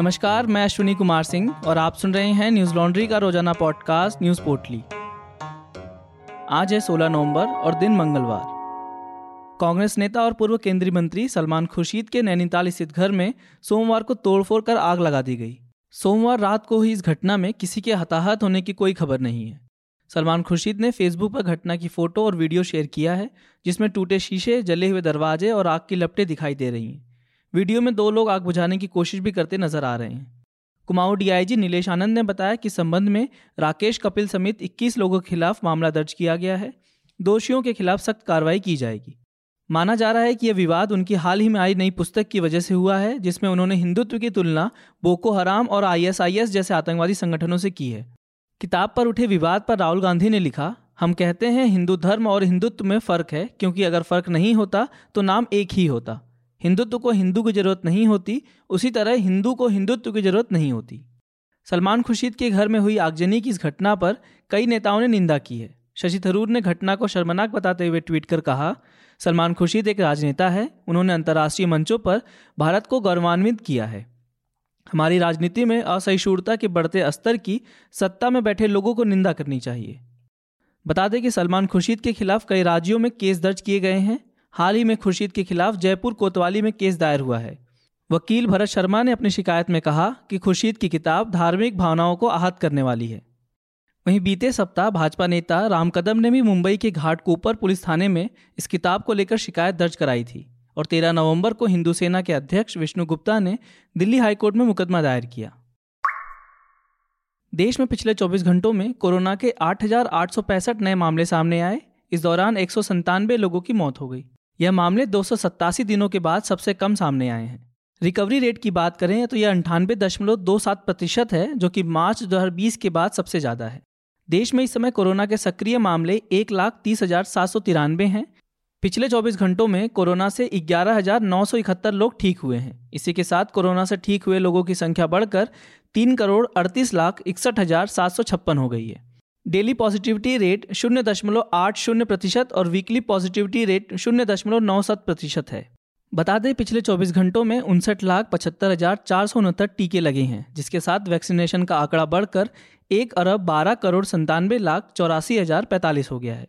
नमस्कार, मैं अश्विनी कुमार सिंह और आप सुन रहे हैं न्यूज़ लॉन्ड्री का रोज़ाना पॉडकास्ट न्यूज़ पोर्टली। आज है 16 नवंबर और दिन मंगलवार। कांग्रेस नेता और पूर्व केंद्रीय मंत्री सलमान खुर्शीद के नैनीताल स्थित घर में सोमवार को तोड़फोड़ कर आग लगा दी गई। सोमवार रात को हुई इस घटना में किसी के हताहत होने की कोई खबर नहीं है। सलमान खुर्शीद ने फेसबुक पर घटना की फ़ोटो और वीडियो शेयर किया है, जिसमें टूटे शीशे, जले हुए दरवाजे और आग की लपटें दिखाई दे रही हैं। वीडियो में दो लोग आग बुझाने की कोशिश भी करते नज़र आ रहे हैं। कुमाऊं डीआईजी नीलेश आनंद ने बताया कि संबंध में राकेश कपिल समेत 21 लोगों के खिलाफ मामला दर्ज किया गया है। दोषियों के खिलाफ सख्त कार्रवाई की जाएगी। माना जा रहा है कि यह विवाद उनकी हाल ही में आई नई पुस्तक की वजह से हुआ है, जिसमें उन्होंने हिंदुत्व की तुलना बोको हराम और आईएसआईएस जैसे आतंकवादी संगठनों से की है। किताब पर उठे विवाद पर राहुल गांधी ने लिखा, हम कहते हैं हिंदू धर्म और हिंदुत्व में फ़र्क है, क्योंकि अगर फ़र्क नहीं होता तो नाम एक ही होता। हिंदुत्व को हिंदू की ज़रूरत नहीं होती, उसी तरह हिंदू को हिंदुत्व की ज़रूरत नहीं होती। सलमान खुर्शीद के घर में हुई आगजनी की इस घटना पर कई नेताओं ने निंदा की है। शशि थरूर ने घटना को शर्मनाक बताते हुए ट्वीट कर कहा, सलमान खुर्शीद एक राजनेता है, उन्होंने अंतर्राष्ट्रीय मंचों पर भारत को गौरवान्वित किया है। हमारी राजनीति में असहिष्णुता के बढ़ते स्तर की सत्ता में बैठे लोगों को निंदा करनी चाहिए। बता दें कि सलमान खुर्शीद के खिलाफ कई राज्यों में केस दर्ज किए गए हैं। हाल ही में खुर्शीद के खिलाफ जयपुर कोतवाली में केस दायर हुआ है। वकील भरत शर्मा ने अपनी शिकायत में कहा कि खुर्शीद की किताब धार्मिक भावनाओं को आहत करने वाली है। वहीं बीते सप्ताह भाजपा नेता राम कदम ने भी मुंबई के घाटकोपर पुलिस थाने में इस किताब को लेकर शिकायत दर्ज कराई थी और 13 नवंबर को हिंदू सेना के अध्यक्ष विष्णु गुप्ता ने दिल्ली हाईकोर्ट में मुकदमा दायर किया। देश में पिछले 24 घंटों में कोरोना के आठ हज़ार आठ सौ पैंसठ नए मामले सामने आए। इस दौरान एक लोगों की मौत हो गई। यह मामले दो सौ सत्तासी दिनों के बाद सबसे कम सामने आए हैं। रिकवरी रेट की बात करें तो यह अंठानवे दशमलव दो सात प्रतिशत है, जो कि मार्च 2020 के बाद सबसे ज़्यादा है। देश में इस समय कोरोना के सक्रिय मामले एक लाख तीस हज़ार सात सौ तिरानवे हैं। पिछले 24 घंटों में कोरोना से ग्यारह हज़ार नौ सौ इकहत्तर लोग ठीक हुए हैं। इसी के साथ कोरोना से ठीक हुए लोगों की संख्या बढ़कर तीन करोड़ अड़तीस लाख इकसठ हज़ार सात सौ छप्पन हो गई है। डेली पॉजिटिविटी रेट शून्य दशमलव आठ शून्य प्रतिशत और वीकली पॉजिटिविटी रेट शून्य दशमलव नौ सात प्रतिशत है। बता दें, पिछले 24 घंटों में उनसठ लाख पचहत्तर हज़ार चार सौ उनहत्तर टीके लगे हैं, जिसके साथ वैक्सीनेशन का आंकड़ा बढ़कर एक अरब बारह करोड़ संतानवे लाख चौरासी हज़ार पैंतालीस हो गया है।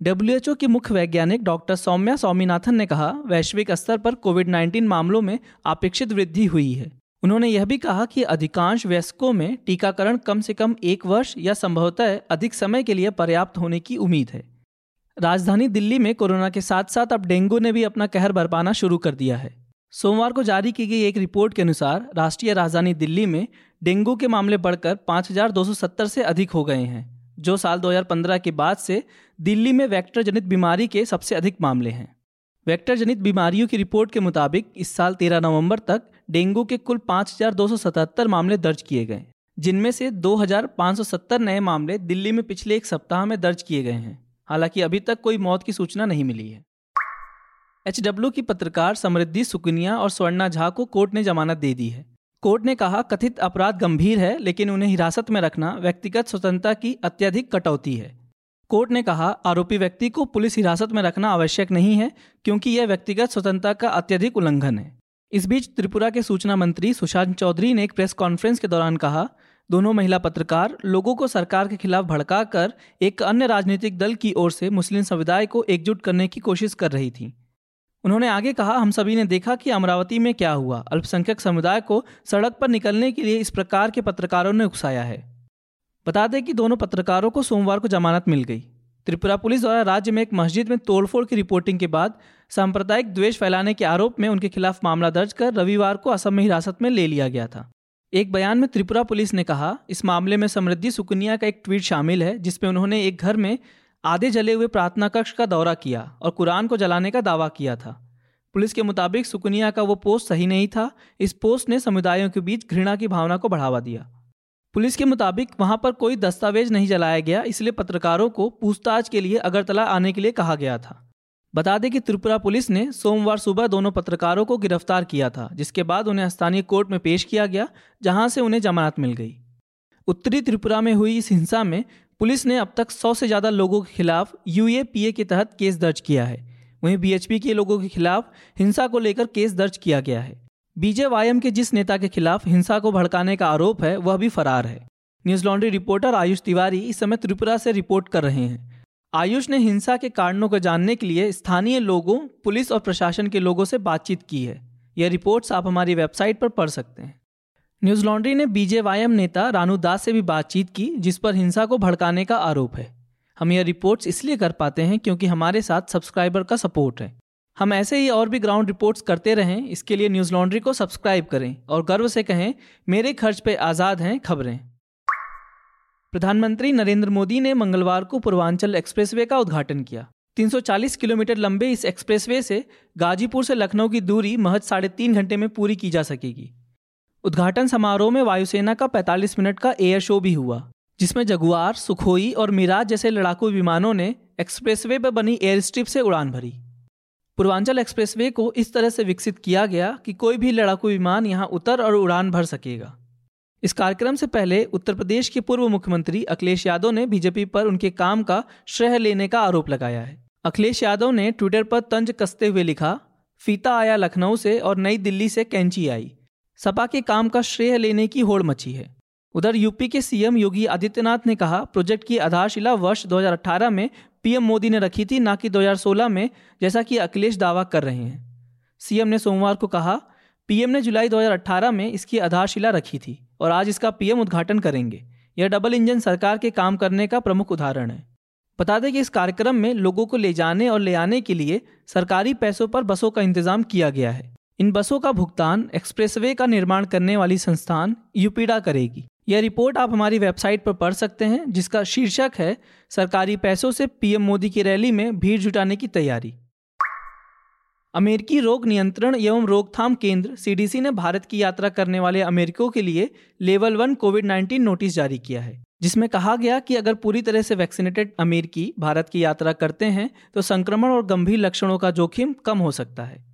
डब्ल्यूएचओ की मुख्य वैज्ञानिक डॉक्टर सौम्या स्वामीनाथन ने कहा, वैश्विक स्तर पर कोविड 19 मामलों में अपेक्षित वृद्धि हुई है। उन्होंने यह भी कहा कि अधिकांश वयस्कों में टीकाकरण कम से कम एक वर्ष या संभवतः अधिक समय के लिए पर्याप्त होने की उम्मीद है। राजधानी दिल्ली में कोरोना के साथ साथ अब डेंगू ने भी अपना कहर बरपाना शुरू कर दिया है। सोमवार को जारी की गई एक रिपोर्ट के अनुसार राष्ट्रीय राजधानी दिल्ली में डेंगू के मामले बढ़कर 5,270 से अधिक हो गए हैं जो साल 2015 के बाद से दिल्ली में वैक्टर जनित बीमारी के सबसे अधिक मामले हैं। वेक्टर जनित बीमारियों की रिपोर्ट के मुताबिक इस साल 13 नवंबर तक डेंगू के कुल 5,277 मामले दर्ज किए गए जिनमें से 2,570 नए मामले दिल्ली में पिछले एक सप्ताह में दर्ज किए गए हैं। हालाँकि अभी तक कोई मौत की सूचना नहीं मिली है। एचडब्ल्यू की पत्रकार समृद्धि सुकनिया और स्वर्णा झा को कोर्ट ने जमानत दे दी है। कोर्ट ने कहा कथित अपराध गंभीर है लेकिन उन्हें हिरासत में रखना व्यक्तिगत स्वतंत्रता की अत्यधिक कटौती है। कोर्ट ने कहा, आरोपी व्यक्ति को पुलिस हिरासत में रखना आवश्यक नहीं है, क्योंकि यह व्यक्तिगत स्वतंत्रता का अत्यधिक उल्लंघन है। इस बीच त्रिपुरा के सूचना मंत्री सुशांत चौधरी ने एक प्रेस कॉन्फ्रेंस के दौरान कहा, दोनों महिला पत्रकार लोगों को सरकार के खिलाफ भड़काकर एक अन्य राजनीतिक दल की ओर से मुस्लिम समुदाय को एकजुट करने की कोशिश कर रही थी। उन्होंने आगे कहा, हम सभी ने देखा कि अमरावती में क्या हुआ। अल्पसंख्यक समुदाय को सड़क पर निकलने के लिए इस प्रकार के पत्रकारों ने उकसाया है। बता दें कि दोनों पत्रकारों को सोमवार को जमानत मिल गई। त्रिपुरा पुलिस द्वारा राज्य में एक मस्जिद में तोड़फोड़ की रिपोर्टिंग के बाद सांप्रदायिक द्वेष फैलाने के आरोप में उनके खिलाफ मामला दर्ज कर रविवार को असम में हिरासत में ले लिया गया था। एक बयान में त्रिपुरा पुलिस ने कहा, इस मामले में समृद्धि सुकनिया का एक ट्वीट शामिल है, जिसमें उन्होंने एक घर में आधे जले हुए प्रार्थना कक्ष का दौरा किया और कुरान को जलाने का दावा किया था। पुलिस के मुताबिक सुकनिया का वो पोस्ट सही नहीं था, इस पोस्ट ने समुदायों के बीच घृणा की भावना को बढ़ावा दिया। पुलिस के मुताबिक वहाँ पर कोई दस्तावेज़ नहीं जलाया गया, इसलिए पत्रकारों को पूछताछ के लिए अगरतला आने के लिए कहा गया था। बता दें कि त्रिपुरा पुलिस ने सोमवार सुबह दोनों पत्रकारों को गिरफ़्तार किया था, जिसके बाद उन्हें स्थानीय कोर्ट में पेश किया गया, जहाँ से उन्हें जमानत मिल गई। उत्तरी त्रिपुरा में हुई इस हिंसा में पुलिस ने अब तक सौ से ज़्यादा लोगों के खिलाफ यूएपीए के तहत केस दर्ज किया है। वहीं बीएचपी के लोगों के खिलाफ हिंसा को लेकर केस दर्ज किया गया है। बीजेवाईएम के जिस नेता के खिलाफ हिंसा को भड़काने का आरोप है, वह भी फरार है। Newslaundry reporter Ayush Tiwari इस समय त्रिपुरा से रिपोर्ट कर रहे हैं। आयुष ने हिंसा के कारणों को जानने के लिए स्थानीय लोगों, पुलिस और प्रशासन के लोगों से बातचीत की है। यह रिपोर्ट्स आप हमारी वेबसाइट पर पढ़ सकते हैं। न्यूज़ लॉन्ड्री ने बीजेवाईएम नेता रानू दास से भी बातचीत की, जिस पर हिंसा को भड़काने का आरोप है। हम यह रिपोर्ट्स इसलिए कर पाते हैं क्योंकि हमारे साथ सब्सक्राइबर का सपोर्ट है। हम ऐसे ही और भी ग्राउंड रिपोर्ट्स करते रहें, इसके लिए न्यूज़ लॉन्ड्री को सब्सक्राइब करें और गर्व से कहें, मेरे खर्च पे आज़ाद हैं खबरें। प्रधानमंत्री नरेंद्र मोदी ने मंगलवार को पूर्वांचल एक्सप्रेसवे का उद्घाटन किया। 340 किलोमीटर लंबे इस एक्सप्रेसवे से गाजीपुर से लखनऊ की दूरी महज साढ़े तीन घंटे में पूरी की जा सकेगी। उद्घाटन समारोह में वायुसेना का 45 मिनट का एयर शो भी हुआ, जिसमें जगुआर, सुखोई और मिराज जैसे लड़ाकू विमानों ने एक्सप्रेसवे पर बनी एयर स्ट्रिप से उड़ान भरी। पूर्वांचल एक्सप्रेसवे को इस तरह से विकसित किया गया कि कोई भी लड़ाकू विमान यहाँ उतर और उड़ान भर सकेगा। इस कार्यक्रम से पहले उत्तर प्रदेश के पूर्व मुख्यमंत्री अखिलेश यादव ने बीजेपी पर उनके काम का श्रेय लेने का आरोप लगाया है। अखिलेश यादव ने ट्विटर पर तंज कसते हुए लिखा, फीता आया लखनऊ से और नई दिल्ली से कैंची आई। सपा के काम का श्रेय लेने की होड़ मची है। उधर यूपी के सीएम योगी आदित्यनाथ ने कहा, प्रोजेक्ट की आधारशिला वर्ष 2018 में पीएम मोदी ने रखी थी, ना कि 2016 में, जैसा कि अखिलेश दावा कर रहे हैं। सीएम ने सोमवार को कहा, पीएम ने जुलाई 2018 में इसकी आधारशिला रखी थी और आज इसका पीएम उद्घाटन करेंगे। यह डबल इंजन सरकार के काम करने का प्रमुख उदाहरण है। बता दें कि इस कार्यक्रम में लोगों को ले जाने और ले आने के लिए सरकारी पैसों पर बसों का इंतज़ाम किया गया है। इन बसों का भुगतान एक्सप्रेसवे का निर्माण करने वाली संस्थान यूपीडा करेगी। यह रिपोर्ट आप हमारी वेबसाइट पर पढ़ सकते हैं, जिसका शीर्षक है, सरकारी पैसों से पीएम मोदी की रैली में भीड़ जुटाने की तैयारी। अमेरिकी रोग नियंत्रण एवं रोकथाम केंद्र सीडीसी ने भारत की यात्रा करने वाले अमेरिकियों के लिए लेवल वन कोविड 19 नोटिस जारी किया है, जिसमें कहा गया कि अगर पूरी तरह से वैक्सीनेटेड अमेरिकी भारत की यात्रा करते हैं तो संक्रमण और गंभीर लक्षणों का जोखिम कम हो सकता है।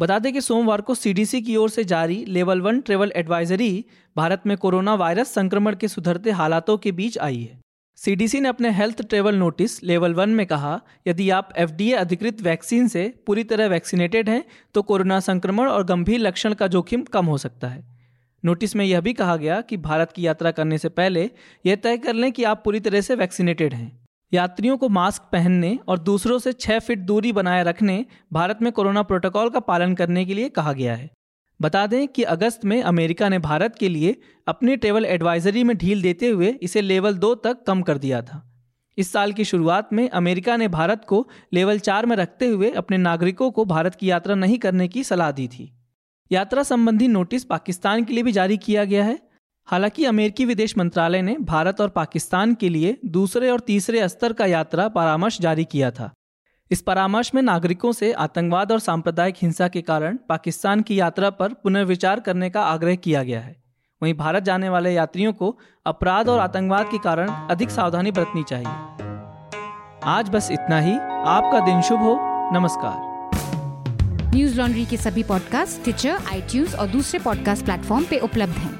बता दें कि सोमवार को सीडीसी की ओर से जारी level one travel advisory Bharat में कोरोना वायरस संक्रमण के सुधरते हालातों के बीच आई है। सीडीसी ने अपने health travel notice level one में कहा, यदि आप एफडीए अधिकृत वैक्सीन से पूरी तरह वैक्सीनेटेड हैं तो कोरोना संक्रमण और गंभीर लक्षण का जोखिम कम हो सकता है। नोटिस में यह भी कहा गया कि भारत की यात्रा करने से पहले यह तय कर लें कि आप पूरी तरह से वैक्सीनेटेड हैं। यात्रियों को मास्क पहनने और दूसरों से छः फीट दूरी बनाए रखने भारत में कोरोना प्रोटोकॉल का पालन करने के लिए कहा गया है। बता दें कि अगस्त में अमेरिका ने भारत के लिए अपनी ट्रेवल एडवाइजरी में ढील देते हुए इसे लेवल दो तक कम कर दिया था। इस साल की शुरुआत में अमेरिका ने भारत को लेवल चार में रखते हुए अपने नागरिकों को भारत की यात्रा नहीं करने की सलाह दी थी। यात्रा संबंधी नोटिस पाकिस्तान के लिए भी जारी किया गया है। हालाँकि अमेरिकी विदेश मंत्रालय ने भारत और पाकिस्तान के लिए दूसरे और तीसरे स्तर का यात्रा परामर्श जारी किया था। इस परामर्श में नागरिकों से आतंकवाद और सांप्रदायिक हिंसा के कारण पाकिस्तान की यात्रा पर पुनर्विचार करने का आग्रह किया गया है। वहीं भारत जाने वाले यात्रियों को अपराध और आतंकवाद के कारण अधिक सावधानी बरतनी चाहिए। आज बस इतना ही। आपका दिन शुभ हो। नमस्कार। न्यूज़ लॉन्ड्री के सभी पॉडकास्ट ट्विटर आईटीज और दूसरे पॉडकास्ट प्लेटफॉर्म पे उपलब्ध हैं।